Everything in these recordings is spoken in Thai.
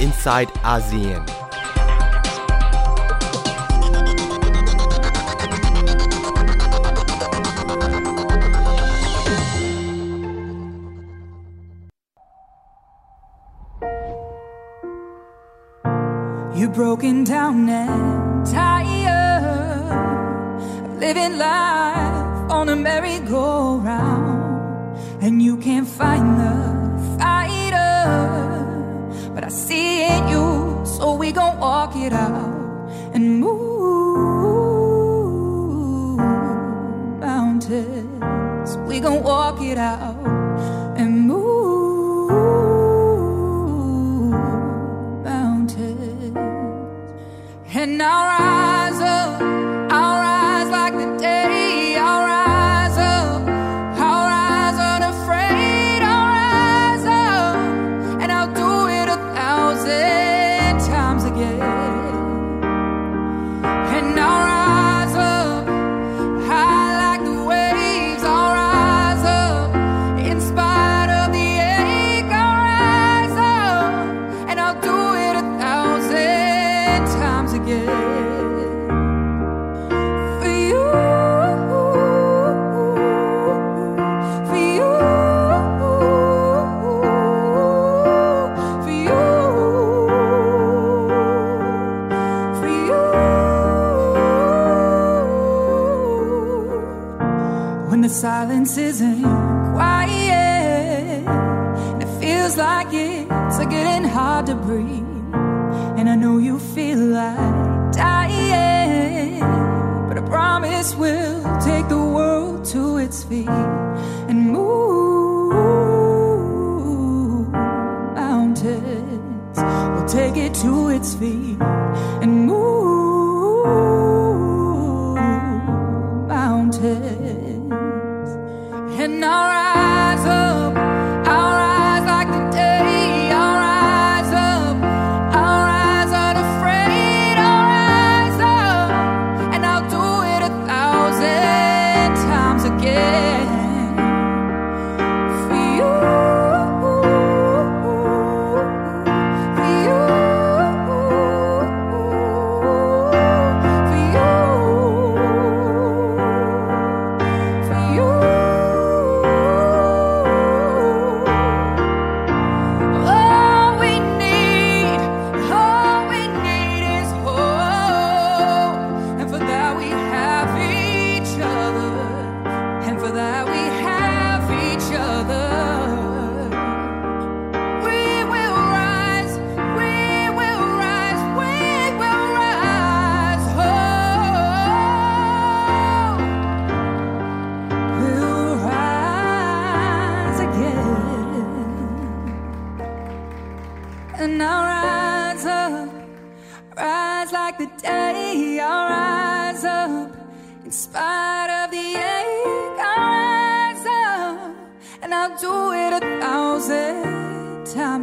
inside ASEAN. You're broken down and tired of living life on a And now the silence isn't quiet, and it feels like it's getting hard to breathe. And I know you feel like dying, but I promise we'll take the world to its feet and move mountains. We'll take it to its feet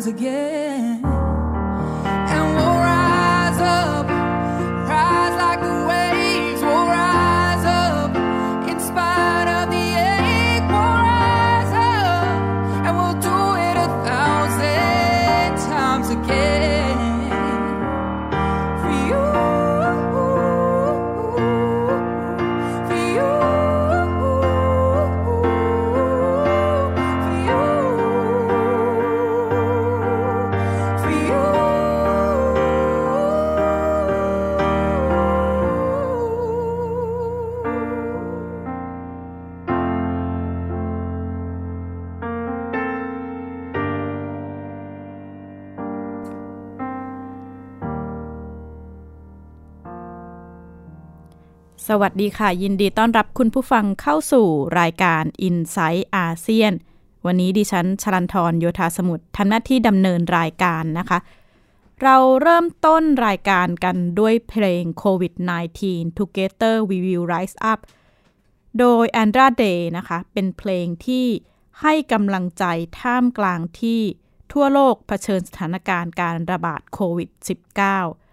again. วัสดีค่ะ ยินดีต้อนรับคุณผู้ฟังเข้าสู่รายการ i n s i ซต์อาเซียน วันนี้ดิฉันชลันทรโยธาสมุทรทำหน้าที่ดำเนินรายการนะคะ เราเริ่มต้นรายการกันด้วยเพลง COVID-19 Together We Will Rise Up โดย Andra Day นะคะ เป็นเพลงที่ให้กำลังใจท่ามกลางที่ทั่วโลกเผชิญสถานการณ์การระบาดโควิด -19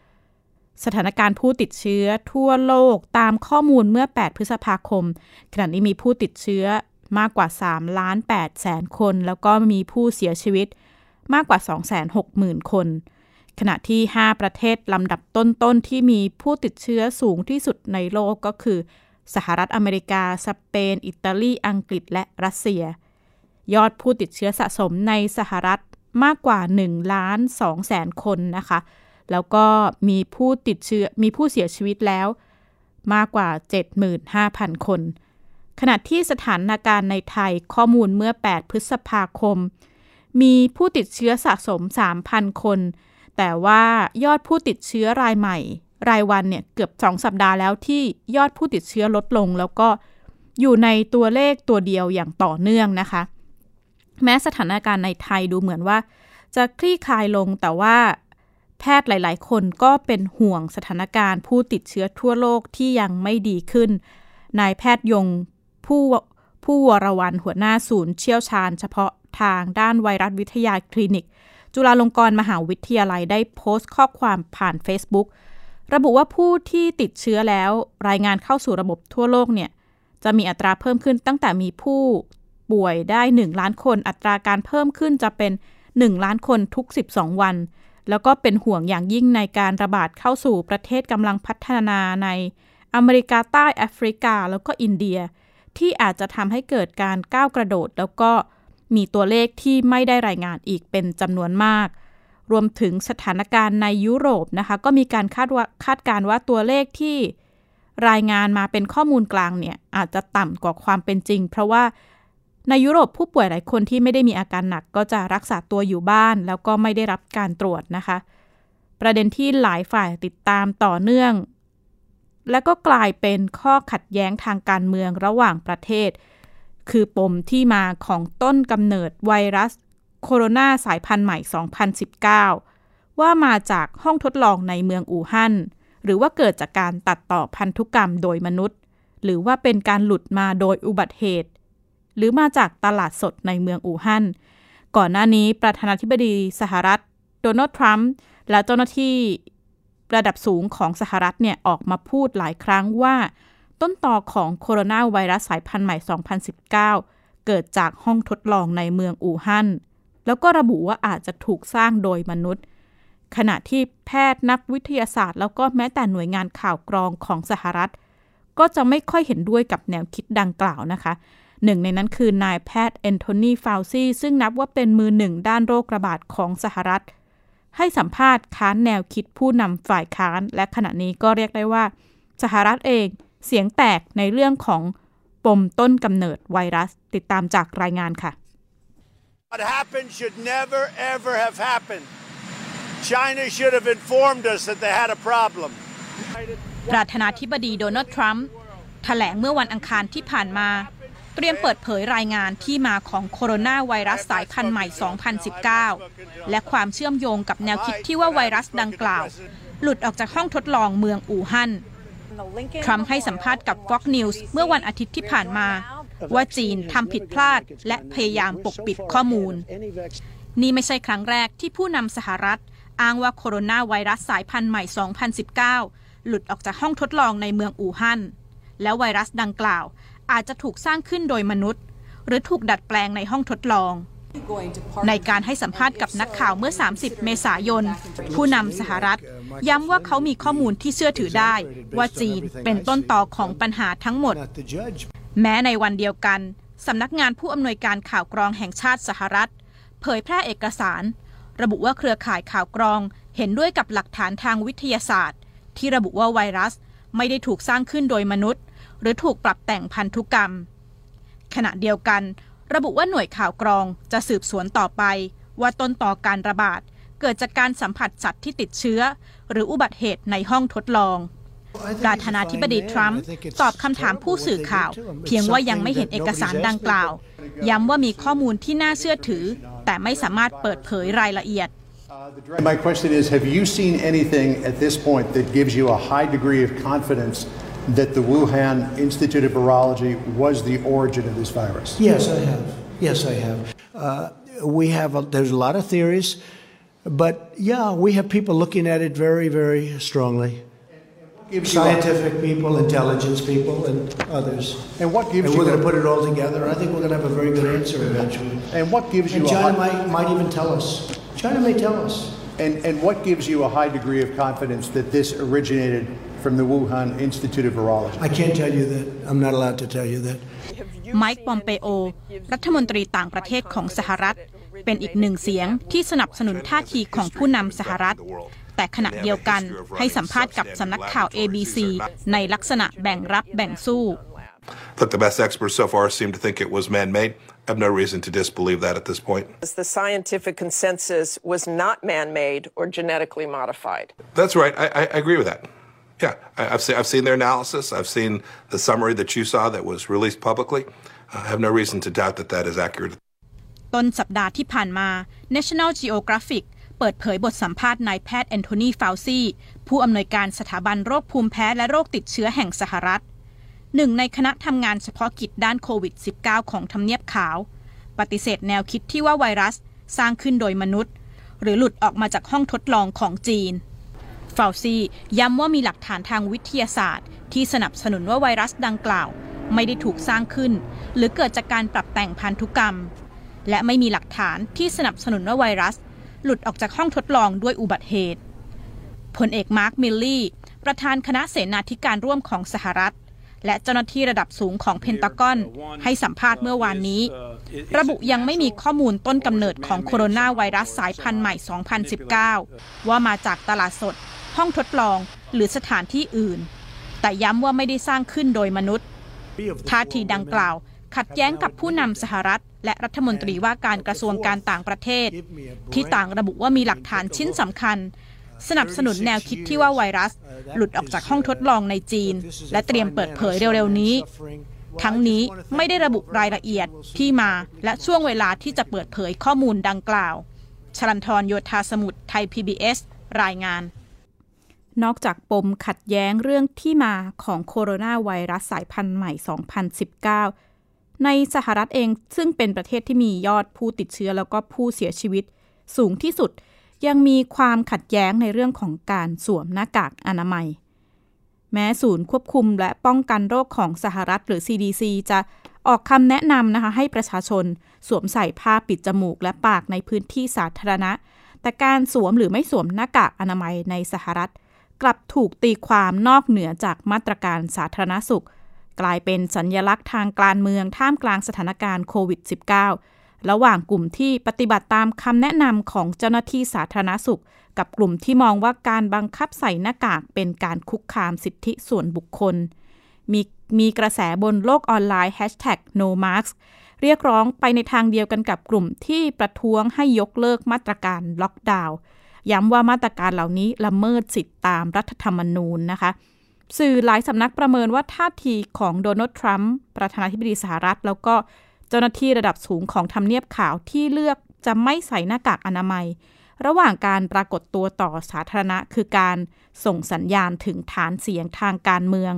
สถานการณ์ผู้ติดเชื้อทั่วโลกตามข้อมูลเมื่อ 8 พฤษภาคม ขณะนี้มีผู้ติดเชื้อมากกว่า 3 ล้าน8แสนคน แล้วก็มีผู้เสียชีวิตมากกว่า 260,000 คน ขณะที่ 5 ประเทศลำดับต้นๆ ที่มีผู้ติดเชื้อสูงที่สุดในโลกก็คือ สหรัฐอเมริกา สเปน อิตาลี อังกฤษ และรัสเซีย ยอดผู้ติดเชื้อสะสมในสหรัฐมากกว่า1ล้าน2แสนคนนะคะ แล้วก็มีผู้ติดเชื้อมีผู้เสียชีวิตแล้วมากกว่า 75,000 คน ขณะที่สถานการณ์ในไทยข้อมูลเมื่อ 8 พฤษภาคม มีผู้ติดเชื้อสะสม 3,000 คน แต่ว่ายอดผู้ติดเชื้อรายใหม่ รายวันเนี่ยเกือบ 2 สัปดาห์แล้วที่ยอดผู้ติดเชื้อลดลง แล้วก็อยู่ในตัวเลขตัวเดียวอย่างต่อเนื่องนะคะ แม้สถานการณ์ในไทยดูเหมือนว่า จะคลี่คลายลงแต่ว่า แพทย์หลาย ๆ คนก็เป็นห่วงสถานการณ์ผู้ติดเชื้อทั่วโลกที่ยังไม่ดีขึ้น นายแพทย์ยงผู้ผู้วรวันหัวหน้าศูนย์เชี่ยวชาญเฉพาะทางด้านไวรัสวิทยาคลินิก จุฬาลงกรณ์มหาวิทยาลัยได้โพสต์ข้อความผ่าน Facebook ระบุว่าผู้ที่ติดเชื้อแล้วรายงานเข้าสู่ระบบทั่วโลกเนี่ยจะมีอัตราเพิ่มขึ้นตั้งแต่มีผู้ป่วยได้ 1 ล้านคน อัตราการเพิ่มขึ้นจะเป็น 1 ล้านคนทุก 12 วัน แล้วก็เป็นห่วงอย่างยิ่งในการระบาดเข้าสู่ประเทศกำลังพัฒนาในอเมริกาใต้แอฟริกา แล้วก็อินเดีย ที่อาจจะทำให้เกิดการก้าวกระโดด แล้วก็มีตัวเลขที่ไม่ได้รายงานอีกเป็นจำนวนมาก รวมถึงสถานการณ์ในยุโรปนะคะ ก็มีการคาดว่าคาดการว่าตัวเลขที่รายงานมาเป็นข้อมูลกลางเนี่ยอาจจะต่ำกว่าความเป็นจริง เพราะว่า ในยุโรปผู้ป่วยหลายคนที่ไม่ได้มีอาการหนักก็จะรักษาตัวอยู่บ้าน แล้วก็ไม่ได้รับการตรวจนะคะ ประเด็นที่หลายฝ่ายติดตามต่อเนื่อง และก็กลายเป็นข้อขัดแย้งทางการเมืองระหว่างประเทศ คือปมที่มาของต้นกำเนิดไวรัสโคโรนาสายพันธุ์ใหม่ 2019 ว่ามาจากห้องทดลองในเมืองอู่ฮั่นหรือว่าเกิดจากการตัดต่อพันธุกรรมโดยมนุษย์ หรือว่าเป็นการหลุดมาโดยอุบัติเหตุ หรือมาจากตลาดสดในเมืองอู่ฮั่น ก่อนหน้านี้ประธานาธิบดีสหรัฐ โดนัลด์ทรัมป์และเจ้าหน้าที่ระดับสูงของสหรัฐเนี่ยออกมาพูดหลายครั้งว่า ต้นต่อของโคโรนาไวรัสสายพันธุ์ใหม่ 2019 เกิดจากห้องทดลองในเมืองอู่ฮั่น แล้วก็ระบุว่าอาจจะถูกสร้างโดยมนุษย์ ขณะที่แพทย์นักวิทยาศาสตร์ แล้วก็แม้แต่หน่วยงานข่าวกรองของสหรัฐ ก็จะไม่ค่อยเห็นด้วยกับแนวคิดดังกล่าวนะคะ หนึ่งในนั้นคือนายแพทย์แอนโทนีฟาวซีซึ่งนับว่าเป็นมือหนึ่งด้านโรคระบาดของสหรัฐ ให้สัมภาษณ์ค้านแนวคิดผู้นำฝ่ายค้าน และขณะนี้ก็เรียกได้ว่า สหรัฐเองเสียงแตกในเรื่องของปมต้นกำเนิดไวรัสติดตามจากรายงานค่ะ What happened should never ever have happened. China should have informed us that they had a problem. ประธานาธิบดีโดนัลด์ทรัมป์แถลงเมื่อวันอังคารที่ผ่านมา เตรียมเปิดเผยรายงานที่มาของโคโรนาไวรัสสายพันธุ์ใหม่ 2019 และความเชื่อมโยงกับแนวคิดที่ว่าไวรัสดังกล่าว หลุดออกจากห้องทดลองเมืองอู่ฮั่น ทรัมป์ให้สัมภาษณ์กับ Fox News เมื่อวันอาทิตย์ที่ผ่านมา ว่าจีนทำผิดพลาดและพยายามปกปิดข้อมูล นี่ไม่ใช่ครั้งแรกที่ผู้นำสหรัฐ อ้างว่าโคโรนาไวรัสสายพันธุ์ใหม่ 2019 หลุดออกจากห้องทดลองในเมืองอู่ฮั่นและไวรัสดังกล่าว อาจจะถูกสร้างขึ้นโดยมนุษย์ หรือถูกดัดแปลงในห้องทดลองในการให้สัมภาษณ์กับนักข่าวเมื่อ 30 เมษายน ผู้นำสหรัฐ ย้ำว่าเขามีข้อมูลที่เชื่อถือได้ ว่าจีนเป็นต้นต่อของปัญหาทั้งหมด แม้ในวันเดียวกัน สำนักงานผู้อำนวยการข่าวกรองแห่งชาติสหรัฐ เผยแพร่เอกสาร ระบุว่าเครือข่ายข่าวกรอง เห็นด้วยกับหลักฐานทางวิทยาศาสตร์ ที่ระบุว่าไวรัสไม่ได้ถูกสร้างขึ้นโดยมนุษย์ หรือถูกปรับแต่งพันธุกรรม ขณะเดียวกัน ระบุว่าหน่วยข่าวกรองจะสืบสวนต่อไป ว่าต้นต่อการระบาดเกิดจากการสัมผัสสัตว์ที่ติดเชื้อ หรืออุบัติเหตุในห้องทดลองประธานาธิบดีทรัมป์ตอบคำถามผู้สื่อข่าว เพียงว่ายังไม่เห็นเอกสารดังกล่าว ย้ำว่ามีข้อมูลที่น่าเชื่อถือ แต่ไม่สามารถเปิดเผยรายละเอียด My question is Have you seen anything at this point that gives you a high degree of confidence that the Wuhan Institute of Virology was the origin of this virus? Yes, I have. Yes, I have. Uh, we have, a, there's a lot of theories, but yeah, we have people looking at it very, very strongly. Scientific people, intelligence people, and others. And what gives and you? We're going to put it all together. I think we're going to have a very good answer eventually. And what gives and you? China might, might even tell us. China may tell us. And, and what gives you a high degree of confidence that this originated from the Wuhan Institute of Virology? I can't tell you that. I'm not allowed to tell you that. ไมค์ปอมเปโอ รัฐมนตรีต่างประเทศของสหรัฐ เป็นอีกหนึ่งเสียงที่สนับสนุนท่าทีของผู้นำสหรัฐ แต่ขณะเดียวกันให้สัมภาษณ์กับสำนักข่าว ABC ในลักษณะแบ่งรับแบ่งสู้ Look, the best experts so far seem to think it was man made. I have no reason to disbelieve that at this point. The scientific consensus was not man made or genetically modified. That's right. I, I agree with that. Yeah, I, have seen, I've seen their analysis. I've seen the summary that you saw that was released publicly. I have no reason to doubt that that is accurate. ต้นสัปดาห์ที่ผ่านมา National Geographic เปิดเผยบทสัมภาษณ์นายแพทย์แอนโทนีฟาวซีผู้อำนวยการสถาบันโรคภูมิแพ้และโรคติดเชื้อแห่งสหรัฐ หนึ่งในคณะทำงานเฉพาะกิจด้านโควิด -19 ของทำเนียบขาว ปฏิเสธแนวคิดที่ว่าไวรัสสร้างขึ้นโดยมนุษย์ หรือหลุดออกมาจากห้องทดลองของจีน ฟาวซีย้ำว่ามีหลักฐานทางวิทยาศาสตร์ ที่สนับสนุนว่าไวรัสดังกล่าว ไม่ได้ถูกสร้างขึ้น หรือเกิดจากการปรับแต่งพันธุกรรม และไม่มีหลักฐานที่สนับสนุนว่าไวรัส หลุดออกจากห้องทดลองด้วยอุบัติเหตุพลเอกมาร์คมิลลี่ ประธานคณะเสนาธิการร่วมของสหรัฐ และเจ้าหน้าที่ระดับสูงของเพนตากอน ให้สัมภาษณ์เมื่อวานนี้ ระบุยังไม่มีข้อมูลต้นกำเนิดของโคโรนาไวรัสสายพันธุ์ใหม่ 2019 ว่ามาจากตลาดสด ห้องทดลอง หรือสถานที่อื่น แต่ย้ำว่าไม่ได้สร้างขึ้นโดยมนุษย์ท่าทีดังกล่าว ขัดแย้งกับผู้นำสหรัฐ และรัฐมนตรีว่าการกระทรวงการต่างประเทศ ที่ต่างระบุว่ามีหลักฐานชิ้นสำคัญ สนับสนุนแนวคิดที่ว่าไวรัส หลุดออกจากห้องทดลองในจีน และเตรียมเปิดเผยเร็วๆนี้ทั้งนี้ไม่ได้ระบุรายละเอียดที่มาและช่วงเวลาที่จะเปิดเผยข้อมูลดังกล่าว ชลันทรโยธาสมุทรไทย PBS รายงาน นอกจากปมขัดแย้งเรื่องที่มาของโคโรนาไวรัสสายพันธุ์ใหม่ 2019 ในสหรัฐเองซึ่งเป็นประเทศที่มียอดผู้ติดเชื้อแล้วก็ผู้เสียชีวิต สูงที่สุดยังมีความขัดแย้งในเรื่องของการสวมหน้ากากอนามัย แม้ศูนย์ควบคุมและป้องกันโรคของสหรัฐหรือ CDC จะออกคำแนะนำนะคะให้ประชาชนสวมใส่ผ้าปิดจมูกและปากในพื้นที่สาธารณะ แต่การสวมหรือไม่สวมหน้ากากอนามัยในสหรัฐ กลับถูกตีความนอกเหนือจากมาตรการสาธารณสุข กลายเป็นสัญญลักษณ์ทางการเมืองท่ามกลางสถานการณ์โควิด -19 ระหว่างกลุ่มที่ปฏิบัติตามคำแนะนำของเจ้าหน้าที่สาธารณสุข กับกลุ่มที่มองว่าการบังคับใส่หน้ากากเป็นการคุกคามสิทธิส่วนบุคคล มีมีกระแสบนโลกออนไลน์ hashtag no mask เรียกร้องไปในทางเดียวกันกับกลุ่มที่ประท้วงให้ยกเลิกมาตรการล็อกดาวน์ ย้ำว่ามาตรการเหล่านี้ละเมิดสิทธิตามรัฐธรรมนูญนะคะ สื่อหลายสำนักประเมินว่าท่าทีของโดนัลด์ทรัมป์ประธานาธิบดีสหรัฐ แล้วก็เจ้าหน้าที่ระดับสูงของทำเนียบขาวที่เลือกจะไม่ใส่หน้ากากอนามัย ระหว่างการปรากฏตัวต่อสาธารณะ คือการส่งสัญญาณถึงฐานเสียงทางการเมือง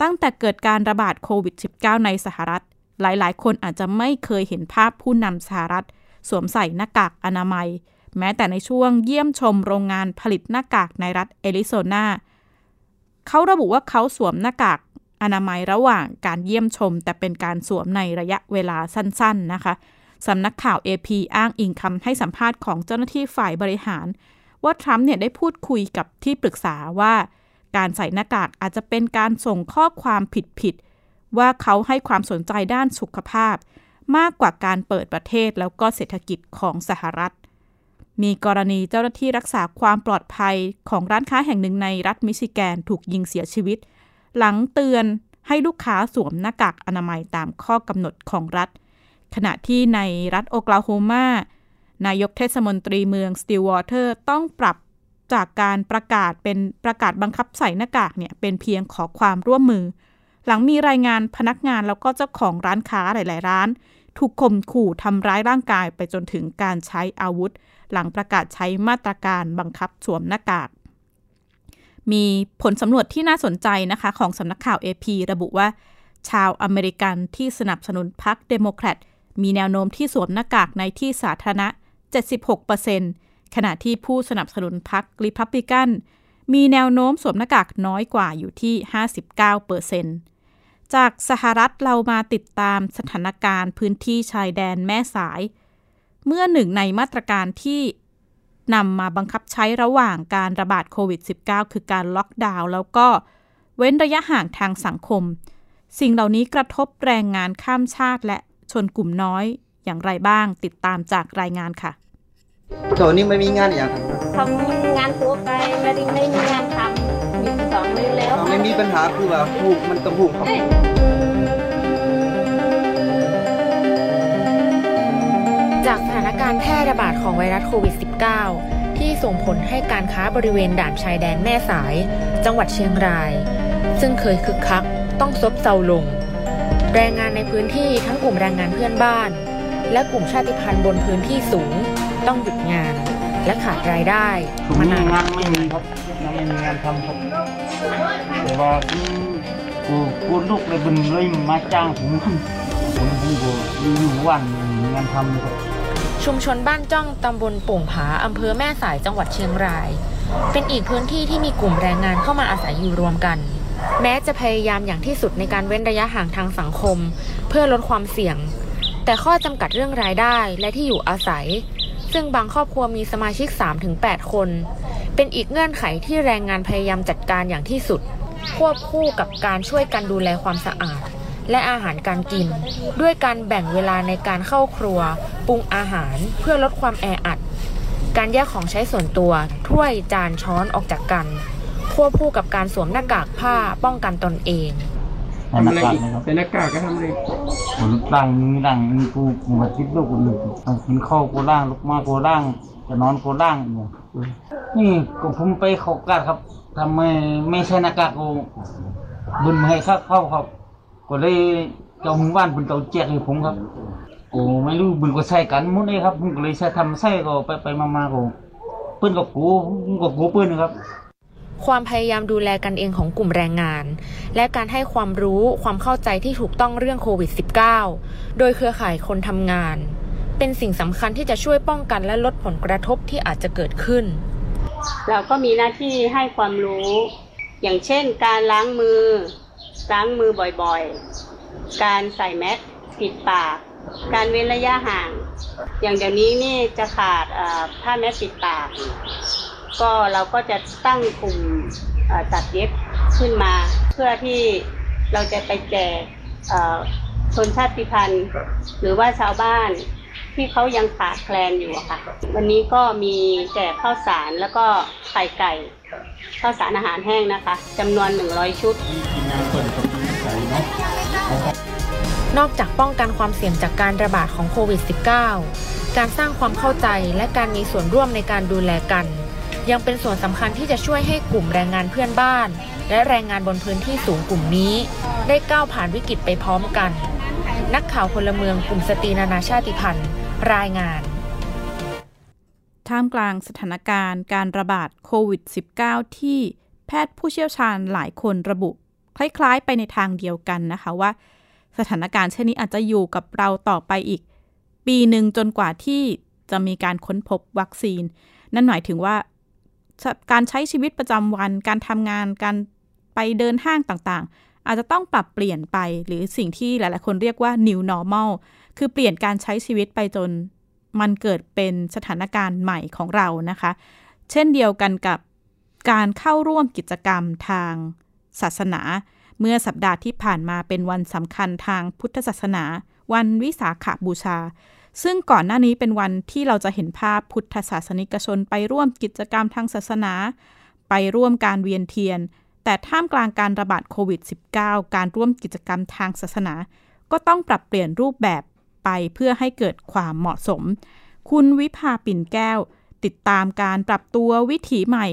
ตั้งแต่เกิดการระบาดโควิด -19 ในสหรัฐ หลายๆ คนอาจจะไม่เคยเห็นภาพผู้นำสหรัฐ สวมใส่หน้ากากอนามัย แม้แต่ในช่วงเยี่ยมชมโรงงานผลิตหน้ากากในรัฐเอริโซนาเขาระบุว่าเขาสวมหน้ากากอนามัยระหว่างการเยี่ยมชม แต่เป็นการสวมในระยะเวลาสั้น ๆนะคะสำนักข่าว AP อ้างอิงคำให้สัมภาษณ์ของเจ้าหน้าที่ฝ่ายบริหาร ว่าทรัมป์เนี่ยได้พูดคุยกับที่ปรึกษาว่า การใส่หน้ากากอาจจะเป็นการส่งข้อความผิดๆว่าเขาให้ความสนใจด้านสุขภาพ มากกว่าการเปิดประเทศแล้วก็เศรษฐกิจของสหรัฐ มีกรณีเจ้าหน้าที่รักษาความปลอดภัยของร้านค้าแห่งหนึ่งในรัฐมิชิแกนถูกยิงเสียชีวิต หลังเตือนให้ลูกค้าสวมหน้ากากอนามัยตามข้อกำหนดของรัฐ ขณะที่ในรัฐโอคลาโฮมานายกเทศมนตรีเมืองสติลวอเตอร์ต้องปรับจากการประกาศเป็นประกาศบังคับใส่หน้ากากเนี่ยเป็นเพียงขอความร่วมมือ หลังมีรายงานพนักงานแล้วก็เจ้าของร้านค้าหลาย ๆ ร้าน ถูกข่มขู่ทำร้ายร่างกายไปจนถึงการใช้อาวุธ หลังประกาศใช้มาตรการบังคับสวมหน้ากากมีผลสำรวจที่น่าสนใจนะคะของสำนักข่าว AP ระบุว่า ชาวอเมริกันที่สนับสนุนพรรคเดโมแครตมีแนวโน้มที่สวมหน้ากากในที่สาธารณะ 76%ขณะที่ผู้สนับสนุนพรรคริพับลิกันมีแนวโน้มสวมหน้ากากน้อยกว่าอยู่ที่ 59% จากสหรัฐเรามาติดตามสถานการณ์พื้นที่ชายแดนแม่สาย เมื่อหนึ่งในมาตรการที่นำมาบังคับใช้ระหว่างการระบาดโควิด -19 คือการล็อกดาวน์แล้วก็เว้นระยะห่างทางสังคม สิ่งเหล่านี้กระทบแรงงานข้ามชาติและชนกลุ่มน้อยอย่างไรบ้างติดตามจากรายงานค่ะตอนนี้ไม่มีงานอย่างทำงานตัวไปไม่ได้ไม่มีงานทำ มีสองแล้วไม่มีปัญหาคือว่าผูกมันต้องผูกครับจากสถานการณ์แพร่ระบาดของไวรัสโควิด -19 ที่ส่งผลให้การค้าบริเวณด่านชายแดนแม่สาย จังหวัดเชียงราย ซึ่งเคยคึกคักต้องซบเซาลง แรงงานในพื้นที่ทั้งกลุ่มแรงงานเพื่อนบ้าน และกลุ่มชาติพันธุ์บนพื้นที่สูงต้องหยุดงาน และขาดรายได้มานานงานไม่มีครับไม่มีงานทำครับแต่ว่ากูกูลูกเลยเป็นเลยมาจ้างผมผมผมก็อยู่วันงานทำครับชุมชนบ้านจ้องตำบลโป่งผาอำเภอแม่สายจังหวัดเชียงราย เป็นอีกพื้นที่ที่มีกลุ่มแรงงานเข้ามาอาศัยอยู่รวมกัน แม้จะพยายามอย่างที่สุดในการเว้นระยะห่างทางสังคม เพื่อลดความเสี่ยง แต่ข้อจำกัดเรื่องรายได้และที่อยู่อาศัย ซึ่งบางครอบครัวมีสมาชิก 3-8 คน เป็นอีกเงื่อนไขที่แรงงานพยายามจัดการอย่างที่สุด ควบคู่กับการช่วยกันดูแลความสะอาด และอาหารการกิน ด้วยการแบ่งเวลาในการเข้าครัว ปรุงอาหารเพื่อลดความแออัด การแยกของใช้ส่วนตัวถ้วยจานช้อนออกจากกัน ควบคู่กับการสวมหน้ากากผ้าป้องกันตนเอง ทำอะไรเป็นหน้ากากก็ทำอะไรผมร่างมีร่างมีกูกูมาคิดลูกกูหนึ่งกินข้าวกูร่างลูกมากูร่างจะนอนกูร่างเนี่ยนี่ก็ผมไปเขากัดครับทำไมไม่ใช่หน้ากากกูบุญให้ข้าเข้าครับก็เลยเจ้ามือบ้านเป็นเจ้าแจกให้ผมครับโอ้ไม่รู้บุญก็ใส่กันมุดเลยครับผมก็เลยใช้ทำใส่ก็ไปไปมามาก็ปืนกับกูกับกูปืนครับ ความพยายามดูแลกันเองของกลุ่มแรงงาน และการให้ความรู้ความเข้าใจที่ถูกต้องเรื่องโควิด -19 โดยเครือข่ายคนทำงาน เป็นสิ่งสำคัญที่จะช่วยป้องกันและลดผลกระทบที่อาจจะเกิดขึ้น เราก็มีหน้าที่ให้ความรู้ อย่างเช่น การล้างมือ ล้างมือบ่อยๆ การใส่แมสปิดปาก การเว้นระยะห่าง อย่างเดี๋ยวนี้นี่จะขาดผ้าแมสปิดปาก ก็เราก็จะตั้งกลุ่มตัดเย็บขึ้นมา เพื่อที่เราจะไปแจกชนชาติพันธุ์หรือว่าชาวบ้านที่เขายังขาดแคลนอยู่ค่ะ วันนี้ก็มีแจกข้าวสารแล้วก็ไข่ไก่ข้าวสารอาหารแห้งนะคะจำนวน 100 ชุดนอกจากป้องกันความเสี่ยงจากการระบาดของโควิด -19 การสร้างความเข้าใจและการมีส่วนร่วมในการดูแลกัน ยังเป็นส่วนสำคัญที่จะช่วยให้กลุ่มแรงงานเพื่อนบ้าน และแรงงานบนพื้นที่สูงกลุ่มนี้ ได้ก้าวผ่านวิกฤตไปพร้อมกัน นักข่าวพลเมืองกลุ่มสตรีนานาชาติพันธ์รายงานท่ามกลางสถานการณ์การระบาดโควิด -19 ที่แพทย์ผู้เชี่ยวชาญหลายคนระบุ คล้ายๆ ไปในทางเดียวกันนะคะว่า สถานการณ์เช่นนี้อาจจะอยู่กับเราต่อไปอีก ปีหนึ่งจนกว่าที่จะมีการค้นพบวัคซีน นั่นหมายถึงว่า การใช้ชีวิตประจำวัน การทำงาน การไปเดินห้างต่างๆ อาจจะต้องปรับเปลี่ยนไปหรือสิ่งที่หลายๆ คนเรียกว่า new normal คือเปลี่ยนการใช้ชีวิตไปจนมันเกิดเป็นสถานการณ์ใหม่ของเรานะคะ เช่นเดียวกันกับการเข้าร่วมกิจกรรมทางศาสนา เมื่อสัปดาห์ที่ผ่านมาเป็นวันสำคัญทางพุทธศาสนา วันวิสาขบูชา ซึ่งก่อนหน้านี้เป็นวันที่เราจะเห็นภาพพุทธศาสนิกชนไปร่วมกิจกรรมทางศาสนา ไปร่วมการเวียนเทียน แต่ท่ามกลางการระบาดโควิด -19 การร่วมกิจกรรมทางศาสนา ก็ต้องปรับเปลี่ยนรูปแบบไปเพื่อให้เกิดความเหมาะสม คุณวิภาปิ่นแก้ว ติดตามการปรับตัววิถีใหม่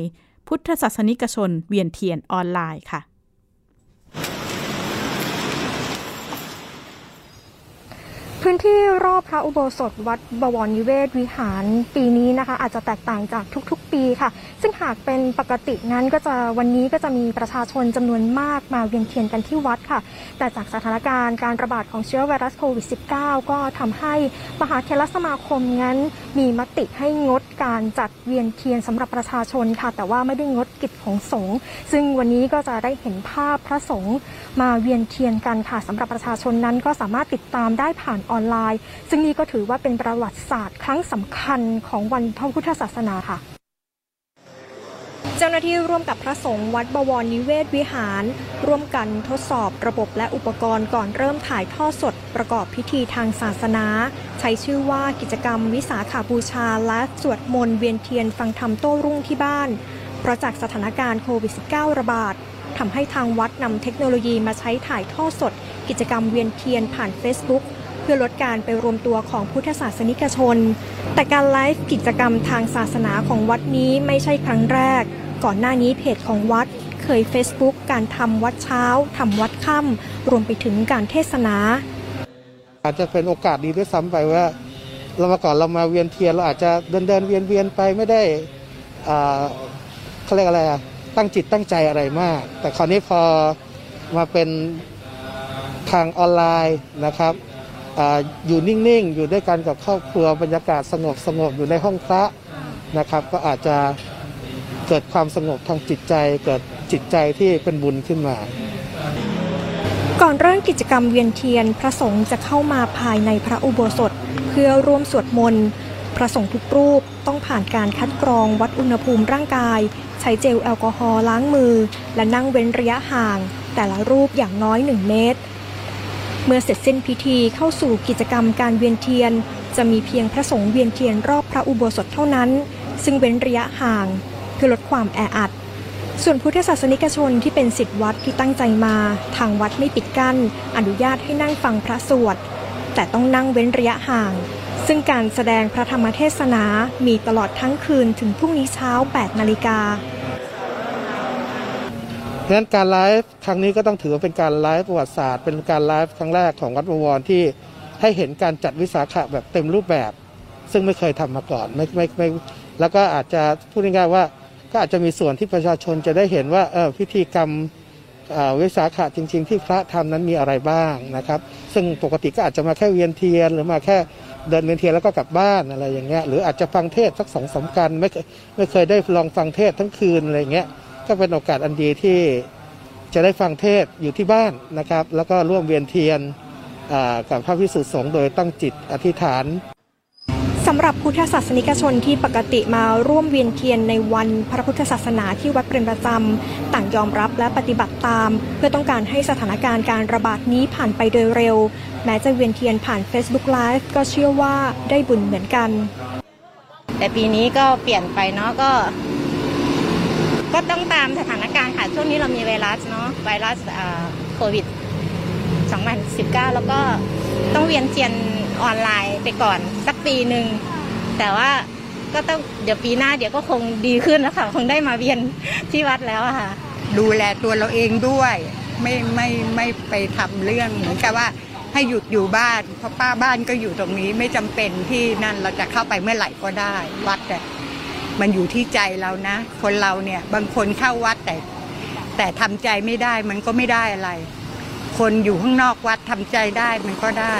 พุทธศาสนิกชนเวียนเทียนออนไลน์ค่ะ พื้นที่รอบพระอุโบสถวัดบวรนิเวศวิหารปีนี้นะคะ อาจจะแตกต่างจากทุกๆปีค่ะ ซึ่งหากเป็นปกตินั้นก็จะวันนี้ก็จะมีประชาชนจำนวนมากมาเวียนเทียนกันที่วัดค่ะ แต่จากสถานการณ์การระบาดของเชื้อไวรัสโควิด -19 ก็ทำให้มหาเทรสมาคมงั้น มีมติให้งดการจัดเวียนเทียนสำหรับประชาชนค่ะ แต่ว่าไม่ได้งดกิจของสงฆ์ซึ่งวันนี้ก็จะได้เห็นภาพพระสงฆ์มาเวียนเทียนกันค่ะสำหรับประชาชนนั้นก็สามารถติดตามได้ผ่านออนไลน์ ซึ่งนี่ก็ถือว่าเป็นประวัติศาสตร์ครั้งสำคัญของวันพระพุทธศาสนาค่ะเจ้าหน้าที่ร่วมกับพระสงฆ์วัดบวรนิเวศวิหาร ร่วมกันทดสอบระบบและอุปกรณ์ก่อนเริ่มถ่ายทอดสดประกอบพิธีทางศาสนา ใช้ชื่อว่ากิจกรรมวิสาขาบูชาและสวดมนต์เวียนเทียนฟังธรรมโต้รุ่งที่บ้าน เพราะจากสถานการณ์โควิด -19 ระบาดทำให้ทางวัดนำเทคโนโลยีมาใช้ถ่ายทอดสด กิจกรรมเวียนเทียนผ่าน Facebook พื่อลดการไปรวมตัวของพุทธศาสนิกชน แต่การไลฟ์กิจกรรมทางศาสนาของวัดนี้ไม่ใช่ครั้งแรก ก่อนหน้านี้เพจของวัดเคย Facebook การทำวัดเช้าทำวัดค่ำรวมไปถึงการเทศนา อาจจะเป็นโอกาสดีด้วยซ้ำไปว่า เรามาก่อนเรามาเวียนเทียนเราอาจจะเดินเดินเวียนเวียนไปไม่ได้เขาเรียกอะไรอะตั้งจิตตั้งใจอะไรมาก แต่คราวนี้พอมาเป็นทางออนไลน์นะครับ อยู่นิ่งๆ อยู่ด้วยกันกับครอบครัวบรรยากาศสงบสงบอยู่ในห้องพระนะครับ ก็อาจจะเกิดความสงบทางจิตใจ เกิดจิตใจที่เป็นบุญขึ้นมา ก่อนเริ่มกิจกรรมเวียนเทียน พระสงฆ์จะเข้ามาภายในพระอุโบสถ เพื่อร่วมสวดมนต์พระสงฆ์ทุกรูปต้องผ่านการคัดกรองวัดอุณหภูมิร่างกาย ใช้เจลแอลกอฮอล์ล้างมือ และนั่งเว้นระยะห่าง แต่ละรูปอย่างน้อย 1 เมตร เมื่อเสร็จสิ้นพิธีเข้าสู่กิจกรรมการเวียนเทียน จะมีเพียงพระสงฆ์เวียนเทียนรอบพระอุโบสถเท่านั้น ซึ่งเว้นระยะห่าง เพื่อลดความแออัด ส่วนพุทธศาสนิกชนที่เป็นสิทธิวัดที่ตั้งใจมา ทางวัดไม่ปิดกั้น อนุญาตให้นั่งฟังพระสวด แต่ต้องนั่งเว้นระยะห่าง ซึ่งการแสดงพระธรรมเทศนามีตลอดทั้งคืนถึงพรุ่งนี้เช้า 8 นาฬิกา เพราะฉะนั้นการไลฟ์ครั้งนี้ก็ต้องถือว่าเป็นการไลฟ์ประวัติศาสตร์ เป็นการไลฟ์ครั้งแรกของวัดบวรที่ให้เห็นการจัดวิสาขะแบบเต็มรูปแบบ ซึ่งไม่เคยทำมาก่อนไม่ไม่ไม่แล้วก็อาจจะพูดง่ายๆว่าก็อาจจะมีส่วนที่ประชาชนจะได้เห็นว่าเออพิธีกรรมวิสาขะจริง ๆ ที่พระทำนั้นมีอะไรบ้างนะครับ ซึ่งปกติก็อาจจะมาแค่เวียนเทียน หรือมาแค่เดินเวียนเทียนแล้วก็กลับบ้านอะไรอย่างเงี้ยหรืออาจจะฟังเทศสักสองสามกันไม่เคยไม่เคยได้ลองฟังเทศทั้งคืนอะไรอย่างเงี้ย ก็เป็นโอกาสอันดีที่จะได้ฟังเทศน์อยู่ที่บ้านนะครับ แล้วก็ร่วมเวียนเทียนอ่ากับพระพิสุทธิสงฆ์โดยตั้งจิตอธิษฐานสำหรับพุทธศาสนิกชนที่ปกติมาร่วมเวียนเทียนในวันพระพุทธศาสนาที่วัดเป็นประจำต่างยอมรับและปฏิบัติตาม เพื่อต้องการให้สถานการณ์การระบาดนี้ผ่านไปโดยเร็ว แม้จะเวียนเทียนผ่าน Facebook Live ก็เชื่อว่าได้บุญเหมือนกัน แต่ปีนี้ก็เปลี่ยนไปเนาะก็ ก็ต้องตามสถานการณ์ค่ะ ช่วงนี้เรามีไวรัสเนาะไวรัสอ่าโควิด 2019 แล้วก็ต้องเวียนเทียนออนไลน์ไปก่อนสักปีหนึ่ง แต่ว่าก็ต้องเดี๋ยวปีหน้าเดี๋ยวก็คงดีขึ้นแล้วค่ะ คงได้มาเวียนที่วัดแล้วค่ะ ดูแลตัวเราเองด้วย ไม่ไม่ไม่ไปทำเรื่องเหมือนกับว่าให้หยุดอยู่บ้านเพราะป้าบ้านก็อยู่ตรงนี้ไม่จำเป็นที่นั่นเราจะเข้าไปเมื่อไหร่ก็ได้ วัดแต่ มันอยู่ที่ใจเรานะ คนเราเนี่ยบางคนเข้าวัดแต่ แต่ทำใจไม่ได้มันก็ไม่ได้อะไร คนอยู่ข้างนอกวัดทำใจได้มันก็ได้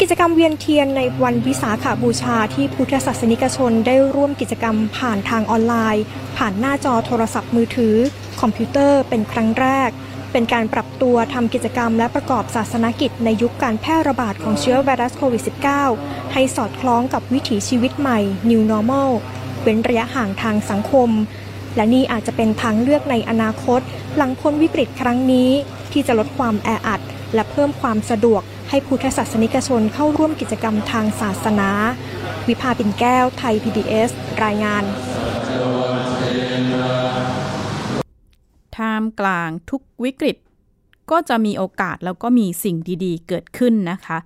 กิจกรรมเวียนเทียนในวันวิสาขาบูชาที่พุทธศาสนิกชนได้ร่วมกิจกรรมผ่านทางออนไลน์ ผ่านหน้าจอโทรศัพท์มือถือ คอมพิวเตอร์เป็นครั้งแรกเป็นการปรับตัวทำกิจกรรมและประกอบศาสนกิจในยุคการแพร่ระบาดของเชื้อไวรัสโควิด -19 ให้สอดคล้องกับวิถีชีวิตใหม่ New Normal เว้นระยะห่างทางสังคม และนี่อาจจะเป็นทางเลือกในอนาคต หลังพ้นวิกฤตครั้งนี้ ที่จะลดความแออัด และเพิ่มความสะดวก ให้พุทธศาสนิกชนเข้าร่วมกิจกรรมทางศาสนา วิภาปิ่นแก้วไทย PBS รายงานท่ามกลางทุกวิกฤต ก็จะมีโอกาสแล้วก็มีสิ่งดีๆ เกิดขึ้นนะคะ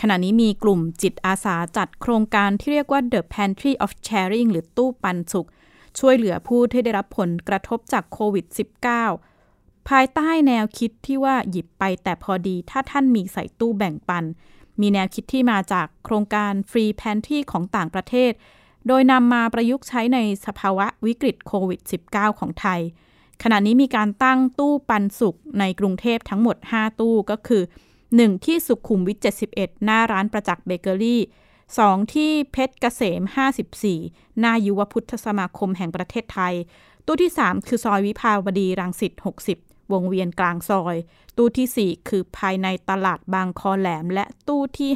ขณะนี้มีกลุ่มจิตอาสาจัดโครงการที่เรียกว่า The Pantry of Sharing หรือตู้ปันสุข ช่วยเหลือผู้ที่ได้รับผลกระทบจากโควิด -19 ภายใต้แนวคิดที่ว่าหยิบไปแต่พอดีถ้าท่านมีใส่ตู้แบ่งปัน มีแนวคิดที่มาจากโครงการ Free Pantry ของต่างประเทศ โดยนำมาประยุกต์ใช้ในสภาวะวิกฤตโควิด -19 ของไทยขณะนี้มีการตั้งตู้ปันสุขในกรุงเทพทั้งหมด 5 ตู้ก็คือ 1 ที่สุขุมวิท 71 หน้าร้านประจักษ์เบเกอรี่ 2 ที่เพชรเกษม 54 หน้ายุวพุทธสมาคมแห่งประเทศไทย ตู้ที่ 3 คือซอยวิภาวดีรังสิต 60 วงเวียนกลางซอย ตู้ที่ 4 คือภายในตลาดบางคอแหลม และตู้ที่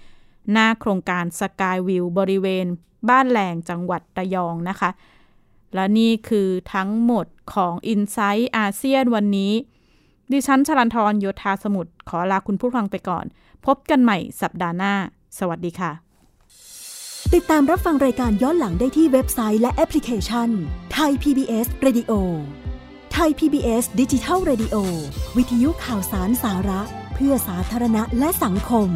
5 หน้าโครงการสกายวิวบริเวณ บ้านแหลงจังหวัดระยองนะคะ และนี่คือทั้งหมดของ i n s i ซต์อาเซียนวันนี้ ดิฉันชลันทรโยธาสมุทรขอลาคุณผู้ฟังไปก่อน พบกันใหม่สัปดาห์หน้า สวัสดีค่ะ ติดตามรับฟังรายการย้อนหลังได้ที่เว็บไซต์และแอปพลิเคชันไทย PBS Radio ไทย PBS ดิจิทัล Radio วิทยุข่าวสารสาระ เพื่อสาธารณะและสังคม